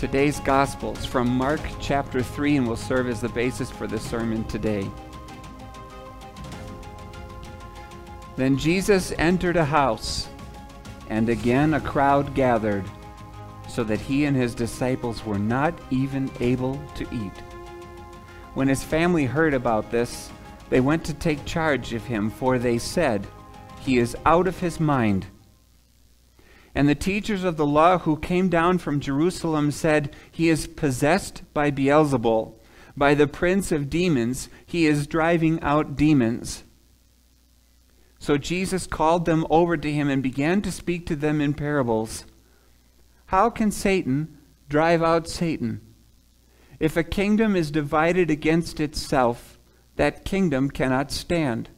Today's Gospel is from Mark chapter 3 and will serve as the basis for the sermon today. Then Jesus entered a house, and again a crowd gathered, so that he and his disciples were not even able to eat. When his family heard about this, they went to take charge of him, for they said, He is out of his mind. And the teachers of the law who came down from Jerusalem said, He is possessed by Beelzebul. By the prince of demons, he is driving out demons. So Jesus called them over to him and began to speak to them in parables. How can Satan drive out Satan? If a kingdom is divided against itself, that kingdom cannot stand.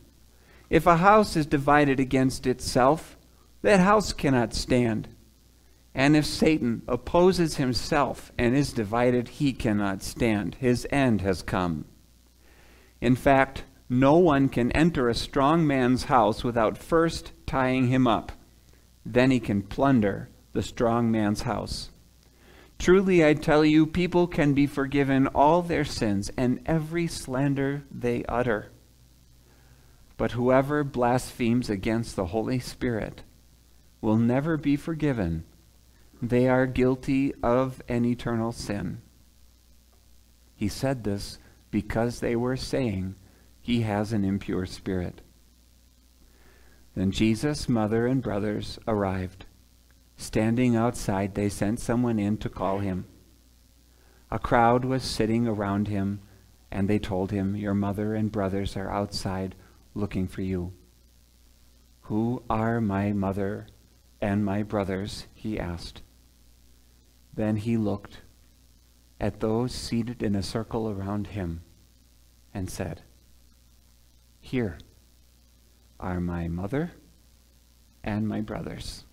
If a house is divided against itself, that house cannot stand. And if Satan opposes himself and is divided, he cannot stand. His end has come. In fact, no one can enter a strong man's house without first tying him up. Then he can plunder the strong man's house. Truly, I tell you, people can be forgiven all their sins and every slander they utter. But whoever blasphemes against the Holy Spirit will never be forgiven. They are guilty of an eternal sin. He said this because they were saying, he has an impure spirit. Then Jesus' mother and brothers arrived. Standing outside, they sent someone in to call him. A crowd was sitting around him, and they told him, Your mother and brothers are outside looking for you. Who are my mother and my brothers? he asked. Then he looked at those seated in a circle around him and said, here are my mother and my brothers.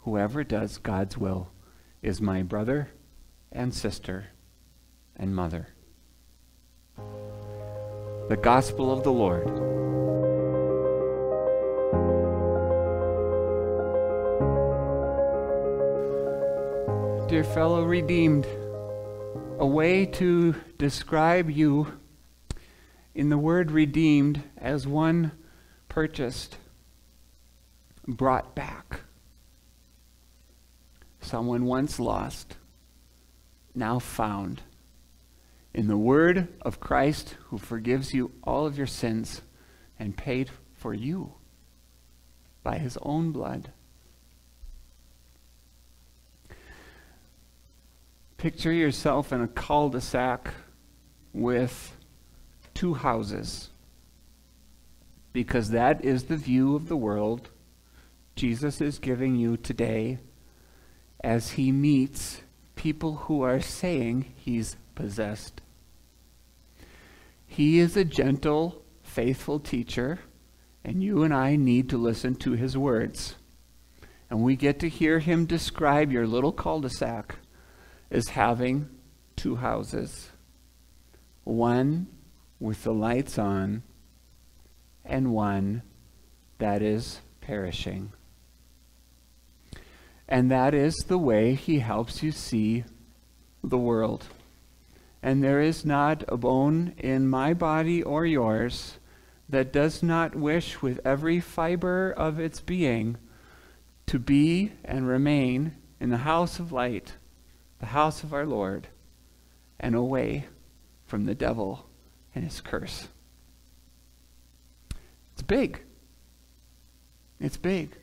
Whoever does God's will is my brother and sister and mother. The Gospel of the Lord. Dear fellow redeemed, a way to describe you in the word redeemed as one purchased, brought back. Someone once lost, now found. In the word of Christ who forgives you all of your sins and paid for you by his own blood. Picture yourself in a cul de sac with two houses because that is the view of the world Jesus is giving you today as he meets people who are saying he's possessed. He is a gentle, faithful teacher, and you and I need to listen to his words. And we get to hear him describe your little cul de sac as having two houses one with the lights on and one that is perishing. And that is the way he helps you see the world. And there is not a bone in my body or yours that does not wish with every fiber of its being to be and remain in the house of light, the house of our Lord, and away from the devil and his curse. It's big. It's big.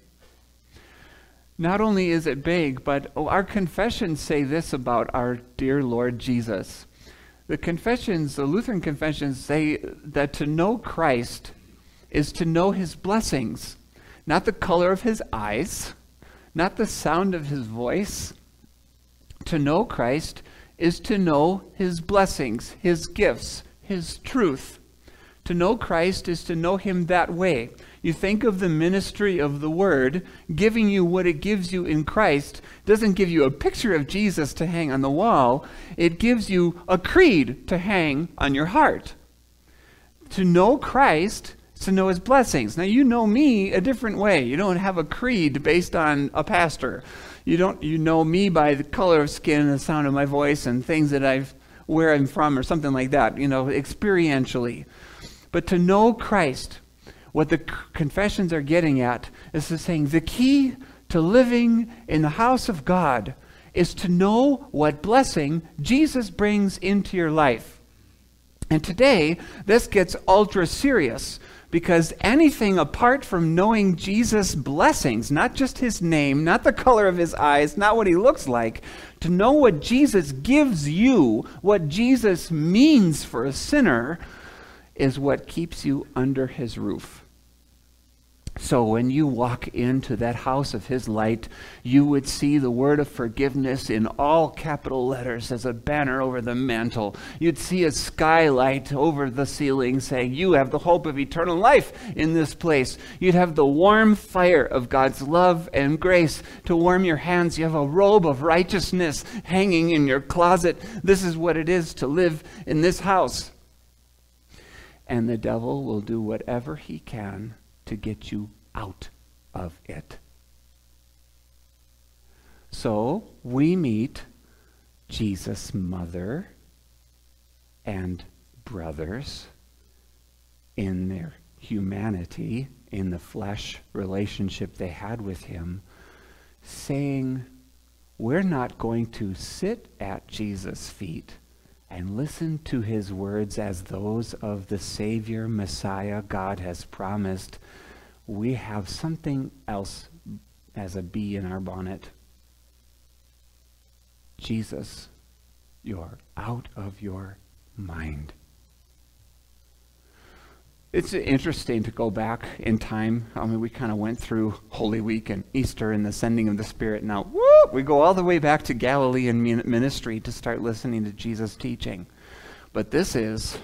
Not only is it big, but oh, our confessions say this about our dear Lord Jesus. The confessions, the Lutheran confessions, say that to know Christ is to know his blessings, not the color of his eyes, not the sound of his voice. To know Christ is to know his blessings, his gifts, his truth. To know Christ is to know him that way. You think of the ministry of the Word giving you what it gives you in Christ, doesn't give you a picture of Jesus to hang on the wall, it gives you a creed to hang on your heart. To know Christ is to know his blessings. Now, you know me a different way. You don't have a creed based on a pastor. You don't you know me by the color of skin and the sound of my voice and things that I've where I'm from or something like that, you know, experientially. But to know Christ, what the confessions are getting at is to saying the key to living in the house of God is to know what blessing Jesus brings into your life. And today, this gets ultra serious because anything apart from knowing Jesus' blessings, not just his name, not the color of his eyes, not what he looks like, to know what Jesus gives you, what Jesus means for a sinner, is what keeps you under his roof. So when you walk into that house of his light, you would see the word of forgiveness in all capital letters as a banner over the mantle. You'd see a skylight over the ceiling saying, You have the hope of eternal life in this place. You'd have the warm fire of God's love and grace to warm your hands. You have a robe of righteousness hanging in your closet. This is what it is to live in this house. And the devil will do whatever he can to get you out of it. So we meet Jesus' mother and brothers in their humanity, in the flesh relationship they had with him, saying, We're not going to sit at Jesus' feet and listen to his words as those of the Savior, Messiah God has promised, we have something else as a bee in our bonnet. Jesus, you're out of your mind. It's interesting to go back in time. I mean, we kind of went through Holy Week and Easter and the sending of the Spirit. Now, we go all the way back to Galilean ministry to start listening to Jesus' teaching. But this is,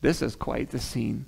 this is quite the scene.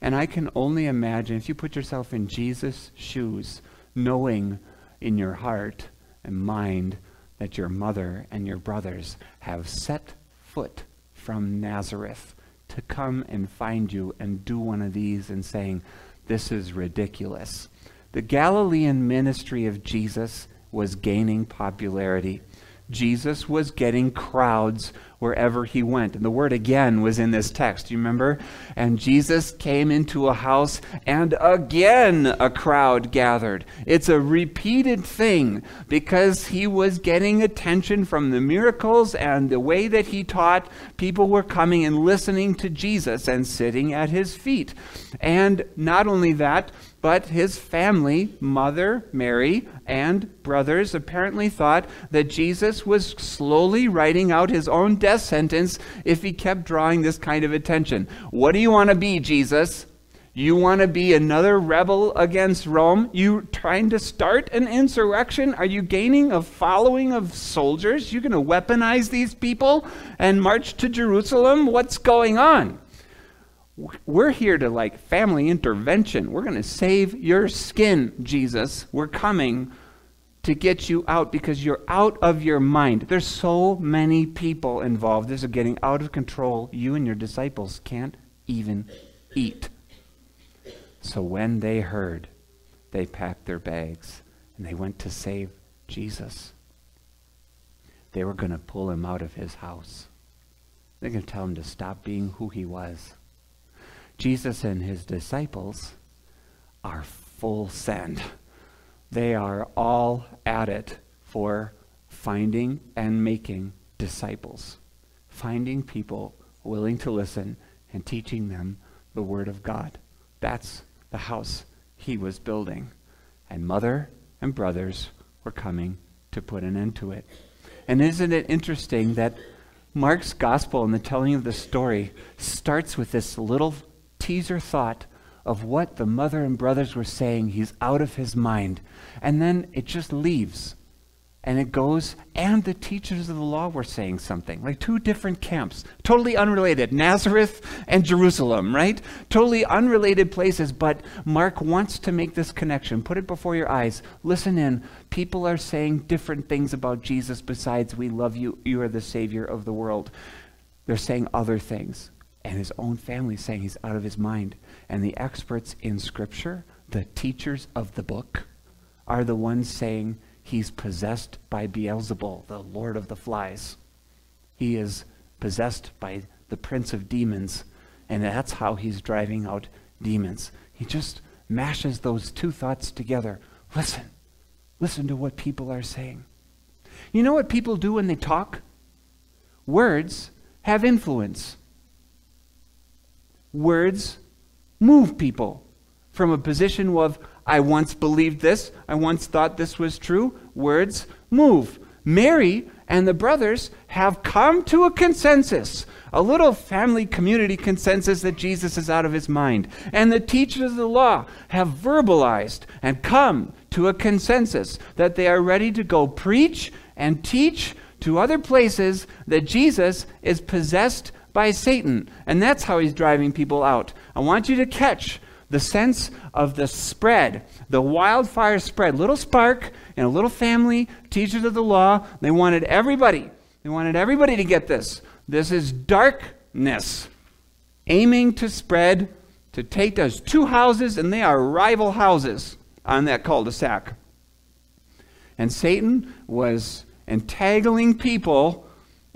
And I can only imagine if you put yourself in Jesus' shoes, knowing in your heart and mind that your mother and your brothers have set foot from Nazareth to come and find you and do one of these and saying, This is ridiculous. The Galilean ministry of Jesus was gaining popularity. Jesus was getting crowds wherever he went. And the word again was in this text. You remember? And Jesus came into a house, and again a crowd gathered. It's a repeated thing because he was getting attention from the miracles and the way that he taught. People were coming and listening to Jesus and sitting at his feet. And not only that, but his family, mother, Mary, and brothers apparently thought that Jesus was slowly writing out his own death sentence if he kept drawing this kind of attention. What do you want to be, Jesus? You want to be another rebel against Rome? You trying to start an insurrection? Are you gaining a following of soldiers? You're going to weaponize these people and march to Jerusalem? What's going on? We're here to like family intervention. We're going to save your skin, Jesus. We're coming to get you out because you're out of your mind. There's so many people involved. This is getting out of control. You and your disciples can't even eat. So when they heard, they packed their bags and they went to save Jesus. They were going to pull him out of his house. They're going to tell him to stop being who he was. Jesus and his disciples are full send. They are all at it for finding and making disciples, finding people willing to listen and teaching them the Word of God. That's the house he was building. And mother and brothers were coming to put an end to it. And isn't it interesting that Mark's gospel and the telling of the story starts with this little teaser thought of what the mother and brothers were saying. He's out of his mind. And then it just leaves. And it goes, and the teachers of the law were saying something, like two different camps, totally unrelated Nazareth and Jerusalem, right? Totally unrelated places, but Mark wants to make this connection. Put it before your eyes. Listen in. People are saying different things about Jesus besides, we love you, you are the Savior of the world. They're saying other things. and his own family saying he's out of his mind. And the experts in Scripture, the teachers of the book, are the ones saying he's possessed by Beelzebul, the Lord of the Flies. He is possessed by the prince of demons, and that's how he's driving out demons. He just mashes those two thoughts together. Listen. Listen to what people are saying. You know what people do when they talk? Words have influence. Words move people from a position of, I once believed this, I once thought this was true. Words move. Mary and the brothers have come to a consensus, a little family community consensus that Jesus is out of his mind. And the teachers of the law have verbalized and come to a consensus that they are ready to go preach and teach to other places that Jesus is possessed by Satan. And that's how he's driving people out. I want you to catch the sense of the spread, the wildfire spread. Little spark in a little family, teachers of the law. They wanted everybody, they wanted everybody to get this. This is darkness aiming to spread to take those two houses, and they are rival houses on that cul de sac. And Satan was entangling people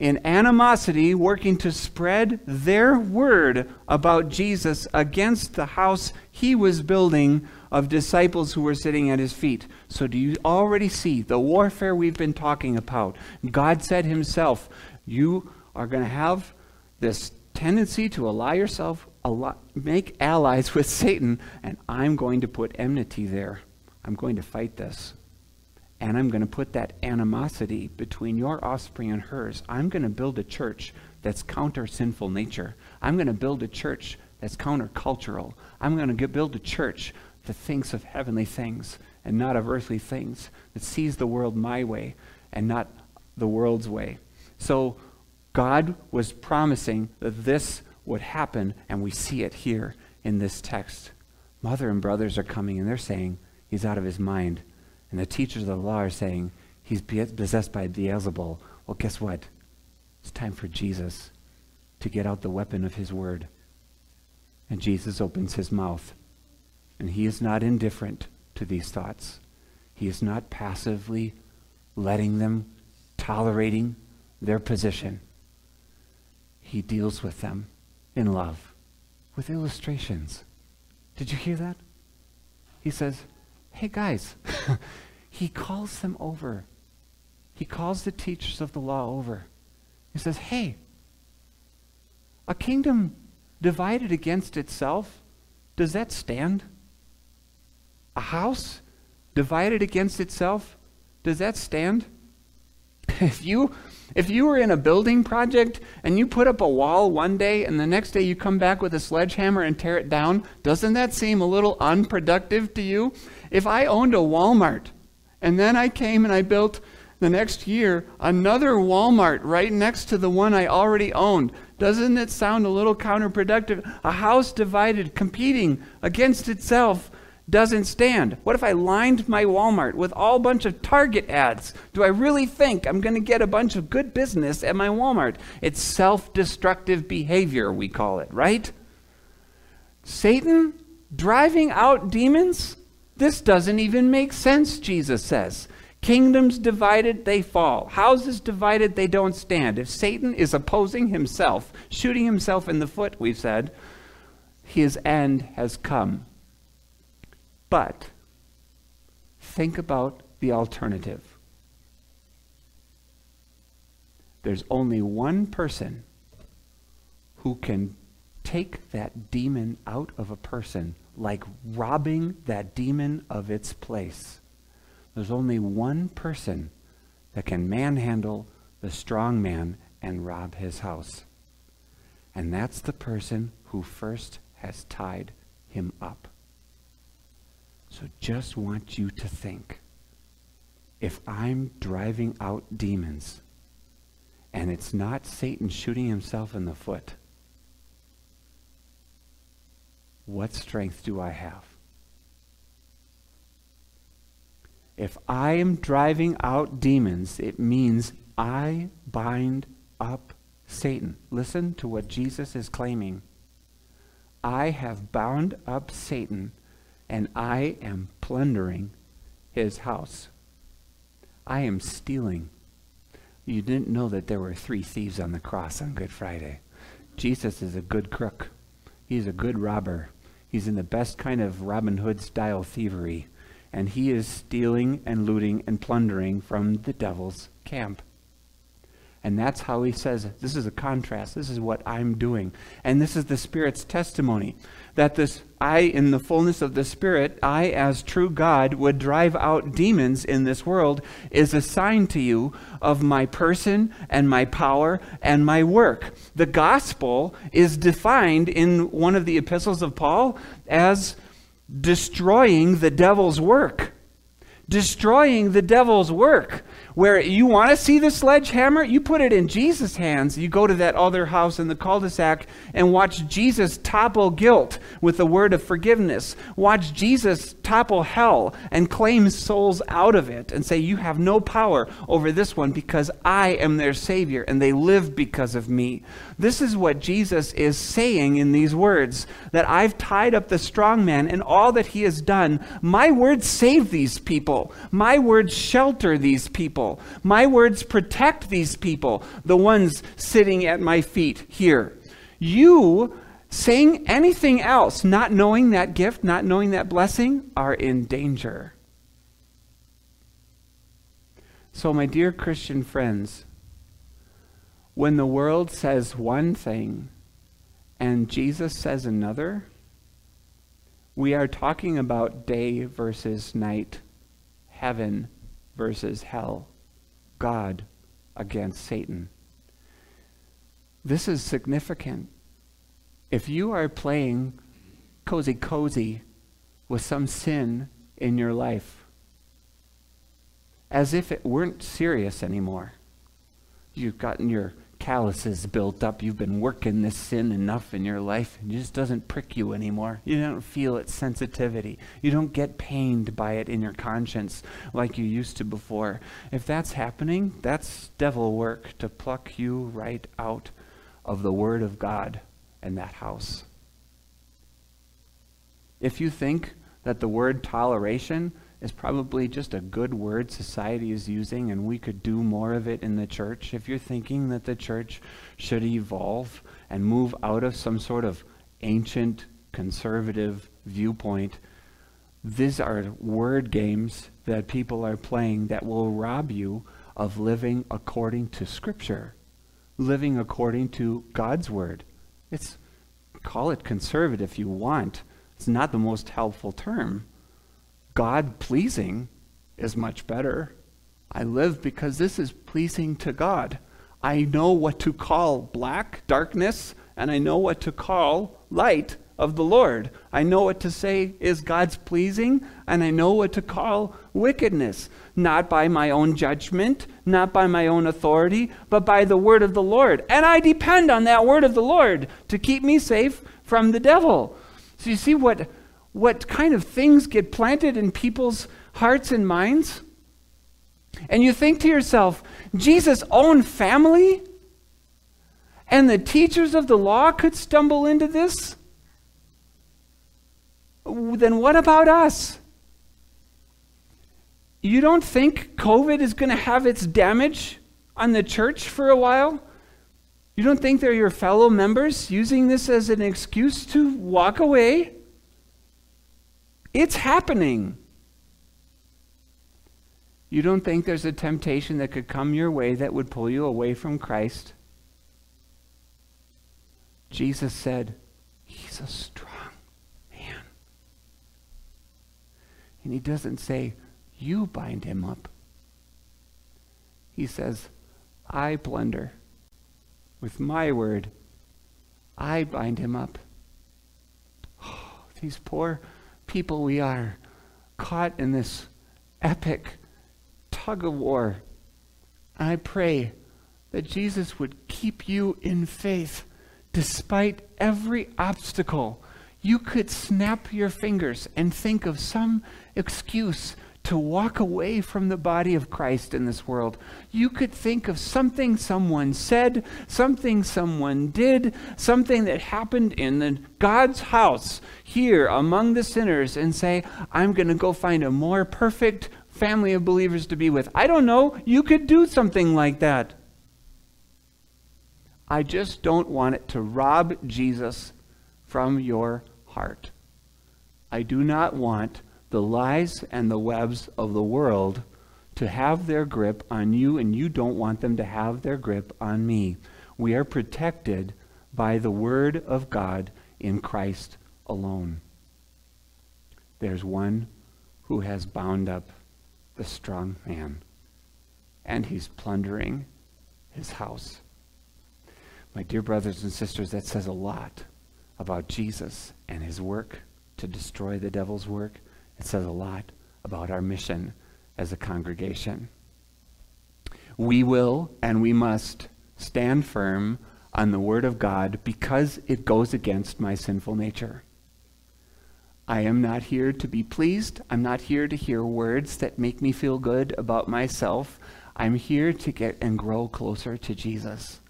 in animosity, working to spread their word about Jesus against the house he was building of disciples who were sitting at his feet. So, do you already see the warfare we've been talking about? God said himself, You are going to have this tendency to allow yourself, make allies with Satan, and I'm going to put enmity there. I'm going to fight this. And I'm going to put that animosity between your offspring and hers. I'm going to build a church that's counter sinful nature. I'm going to build a church that's countercultural. I'm going to build a church that thinks of heavenly things and not of earthly things, that sees the world my way and not the world's way. So God was promising that this would happen, and we see it here in this text. Mother and brothers are coming, and they're saying, He's out of his mind. And the teachers of the law are saying, He's possessed by Beelzebul. Well, guess what? It's time for Jesus to get out the weapon of his word. And Jesus opens his mouth. And he is not indifferent to these thoughts. He is not passively letting them, tolerating their position. He deals with them in love, with illustrations. Did you hear that? He says, Hey, guys, he calls them over. He calls the teachers of the law over. He says, Hey, a kingdom divided against itself, does that stand? A house divided against itself, does that stand? if you if you were in a building project and you put up a wall one day and the next day you come back with a sledgehammer and tear it down, doesn't that seem a little unproductive to you? If I owned a Walmart and then I came and I built the next year another Walmart right next to the one I already owned, doesn't it sound a little counterproductive? A house divided, competing against itself doesn't stand. What if I lined my Walmart with all bunch of Target ads? Do I really think I'm going to get a bunch of good business at my Walmart? It's self-destructive behavior, we call it, right? Satan driving out demons? This doesn't even make sense, Jesus says. Kingdoms divided, they fall. Houses divided, they don't stand. If Satan is opposing himself, shooting himself in the foot, we've said, his end has come. But think about the alternative. There's only one person who can take that demon out of a person, like robbing that demon of its place. There's only one person that can manhandle the strong man and rob his house. And that's the person who first has tied him up. So just want you to think if I'm driving out demons and it's not Satan shooting himself in the foot, what strength do I have? If I am driving out demons, it means I bind up Satan. Listen to what Jesus is claiming. I have bound up Satan, and I am plundering his house. I am stealing. You didn't know that there were three thieves on the cross on Good Friday. Jesus is a good crook. He's a good robber. He's in the best kind of Robin Hood style thievery. And he is stealing and looting and plundering from the devil's camp. And that's how he says, this is a contrast. This is what I'm doing. And this is the Spirit's testimony that this I, in the fullness of the Spirit, I, as true God, would drive out demons in this world, is a sign to you of my person and my power and my work. The gospel is defined in one of the epistles of Paul as destroying the devil's work. Destroying the devil's work where you want to see the sledgehammer, you put it in Jesus' hands. You go to that other house in the cul-de-sac and watch Jesus topple guilt with the word of forgiveness. Watch Jesus topple hell and claim souls out of it and say, You have no power over this one because I am their Savior and they live because of me. This is what Jesus is saying in these words that I've tied up the strong man and all that he has done. My words save these people, my words shelter these people people. My words protect these people, the ones sitting at my feet here. You saying anything else, not knowing that gift, not knowing that blessing, are in danger. So, my dear Christian friends, when the world says one thing and Jesus says another, we are talking about day versus night, heaven versus hell. God against Satan. This is significant. If you are playing cozy cozy with some sin in your life, as if it weren't serious anymore, you've gotten your calluses built up. You've been working this sin enough in your life, and it just doesn't prick you anymore. You don't feel its sensitivity. You don't get pained by it in your conscience like you used to before. If that's happening, that's devil work to pluck you right out of the Word of God and that house. If you think that the word toleration is probably just a good word society is using, and we could do more of it in the church. If you're thinking that the church should evolve and move out of some sort of ancient conservative viewpoint, these are word games that people are playing that will rob you of living according to Scripture, living according to God's Word. It's call it conservative if you want. It's not the most helpful term. God pleasing is much better. I live because this is pleasing to God. I know what to call black, darkness, and I know what to call light of the Lord. I know what to say is God's pleasing, and I know what to call wickedness, not by my own judgment, not by my own authority, but by the word of the Lord. And I depend on that word of the Lord to keep me safe from the devil. So you see what what kind of things get planted in people's hearts and minds? And you think to yourself, Jesus' own family and the teachers of the law could stumble into this? Then what about us? You don't think COVID is going to have its damage on the church for a while? You don't think they're your fellow members using this as an excuse to walk away? It's happening. You don't think there's a temptation that could come your way that would pull you away from Christ? Jesus said, He's a strong man. And he doesn't say, You bind him up. He says, I plunder. With my word, I bind him up. Oh, these poor people we are, caught in this epic tug of war. I pray that Jesus would keep you in faith despite every obstacle. You could snap your fingers and think of some excuse to walk away from the body of Christ in this world. You could think of something someone said, something someone did, something that happened in the God's house here among the sinners and say, I'm going to go find a more perfect family of believers to be with. I don't know. You could do something like that. I just don't want it to rob Jesus from your heart. I do not want the lies and the webs of the world to have their grip on you, and you don't want them to have their grip on me. We are protected by the Word of God in Christ alone. There's one who has bound up the strong man, and he's plundering his house. My dear brothers and sisters, that says a lot about Jesus and his work to destroy the devil's work. It says a lot about our mission as a congregation. We will and we must stand firm on the Word of God because it goes against my sinful nature. I am not here to be pleased. I'm not here to hear words that make me feel good about myself. I'm here to get and grow closer to Jesus.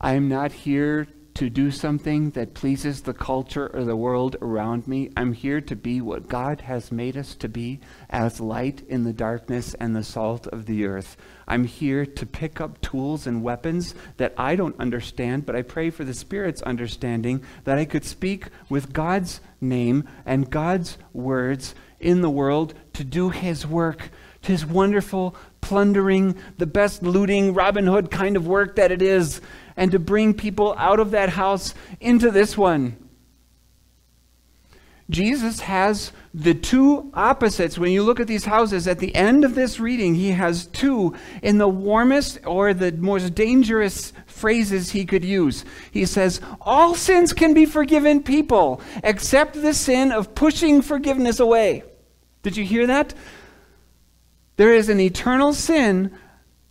I am not here to do something that pleases the culture or the world around me. I'm here to be what God has made us to be as light in the darkness and the salt of the earth. I'm here to pick up tools and weapons that I don't understand, but I pray for the Spirit's understanding that I could speak with God's name and God's words in the world to do His work, His wonderful, plundering, the best looting, Robin Hood kind of work that it is and to bring people out of that house into this one. Jesus has the two opposites. When you look at these houses, at the end of this reading, he has two in the warmest or the most dangerous phrases he could use. He says, All sins can be forgiven people, except the sin of pushing forgiveness away. Did you hear that? There is an eternal sin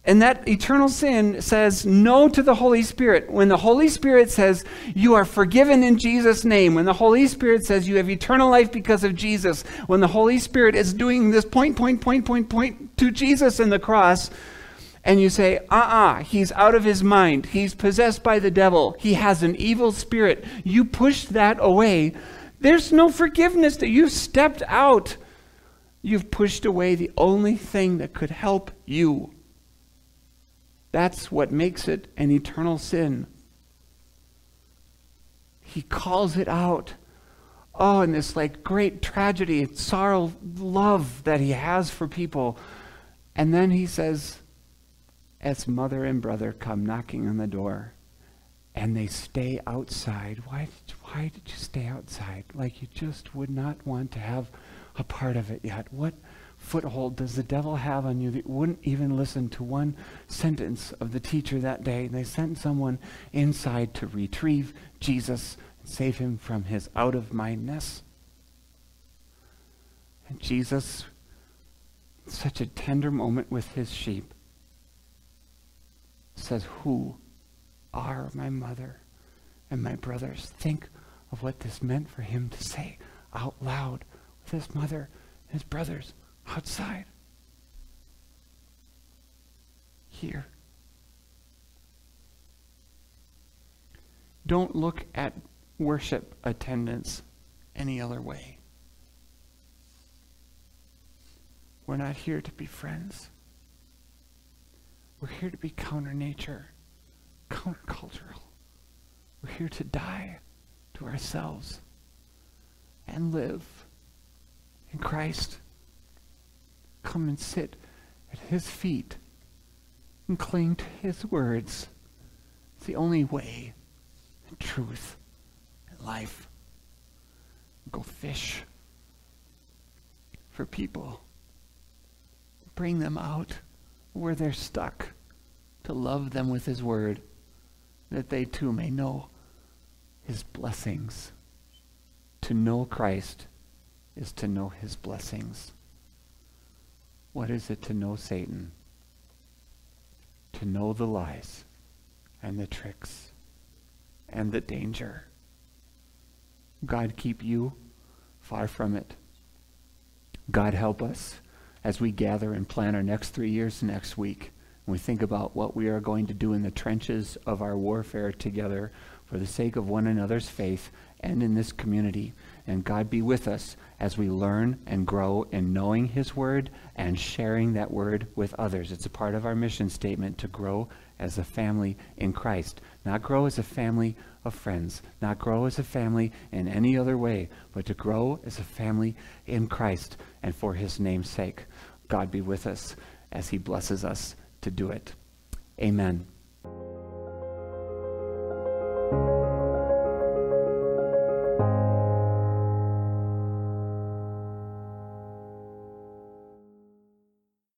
and that eternal sin says no to the Holy Spirit. When the Holy Spirit says you are forgiven in Jesus' name, when the Holy Spirit says you have eternal life because of Jesus, when the Holy Spirit is doing this point, point, point, point, point to Jesus in the cross, and you say, uh uh-uh, uh, he's out of his mind. He's possessed by the devil. He has an evil spirit. You push that away. There's no forgiveness that you've stepped out. You've pushed away the only thing that could help you. That's what makes it an eternal sin. He calls it out. Oh, and this like great tragedy, sorrow, love that he has for people. And then he says, as mother and brother come knocking on the door, and they stay outside. Why, why did you stay outside? Like you just would not want to have a part of it yet. What? Foothold does the devil have on you that wouldn't even listen to one sentence of the teacher that day? And they sent someone inside to retrieve Jesus and save him from his out of mindness. And Jesus, such a tender moment with his sheep, says, Who are my mother and my brothers? Think of what this meant for him to say out loud with his mother and his brothers outside. Here. Don't look at worship attendance any other way. We're not here to be friends. We're here to be counter nature, countercultural. We're here to die to ourselves and live in Christ come and sit at his feet and cling to his words. It's the only way and truth and life. Go fish for people. Bring them out where they're stuck to love them with his word that they too may know his blessings. To know Christ is to know his blessings. What is it to know Satan? To know the lies and the tricks and the danger. God keep you far from it. God help us as we gather and plan our next three years next week. And we think about what we are going to do in the trenches of our warfare together for the sake of one another's faith and in this community. And God be with us as we learn and grow in knowing His Word and sharing that Word with others. It's a part of our mission statement to grow as a family in Christ. Not grow as a family of friends, not grow as a family in any other way, but to grow as a family in Christ and for His name's sake. God be with us as He blesses us to do it. Amen.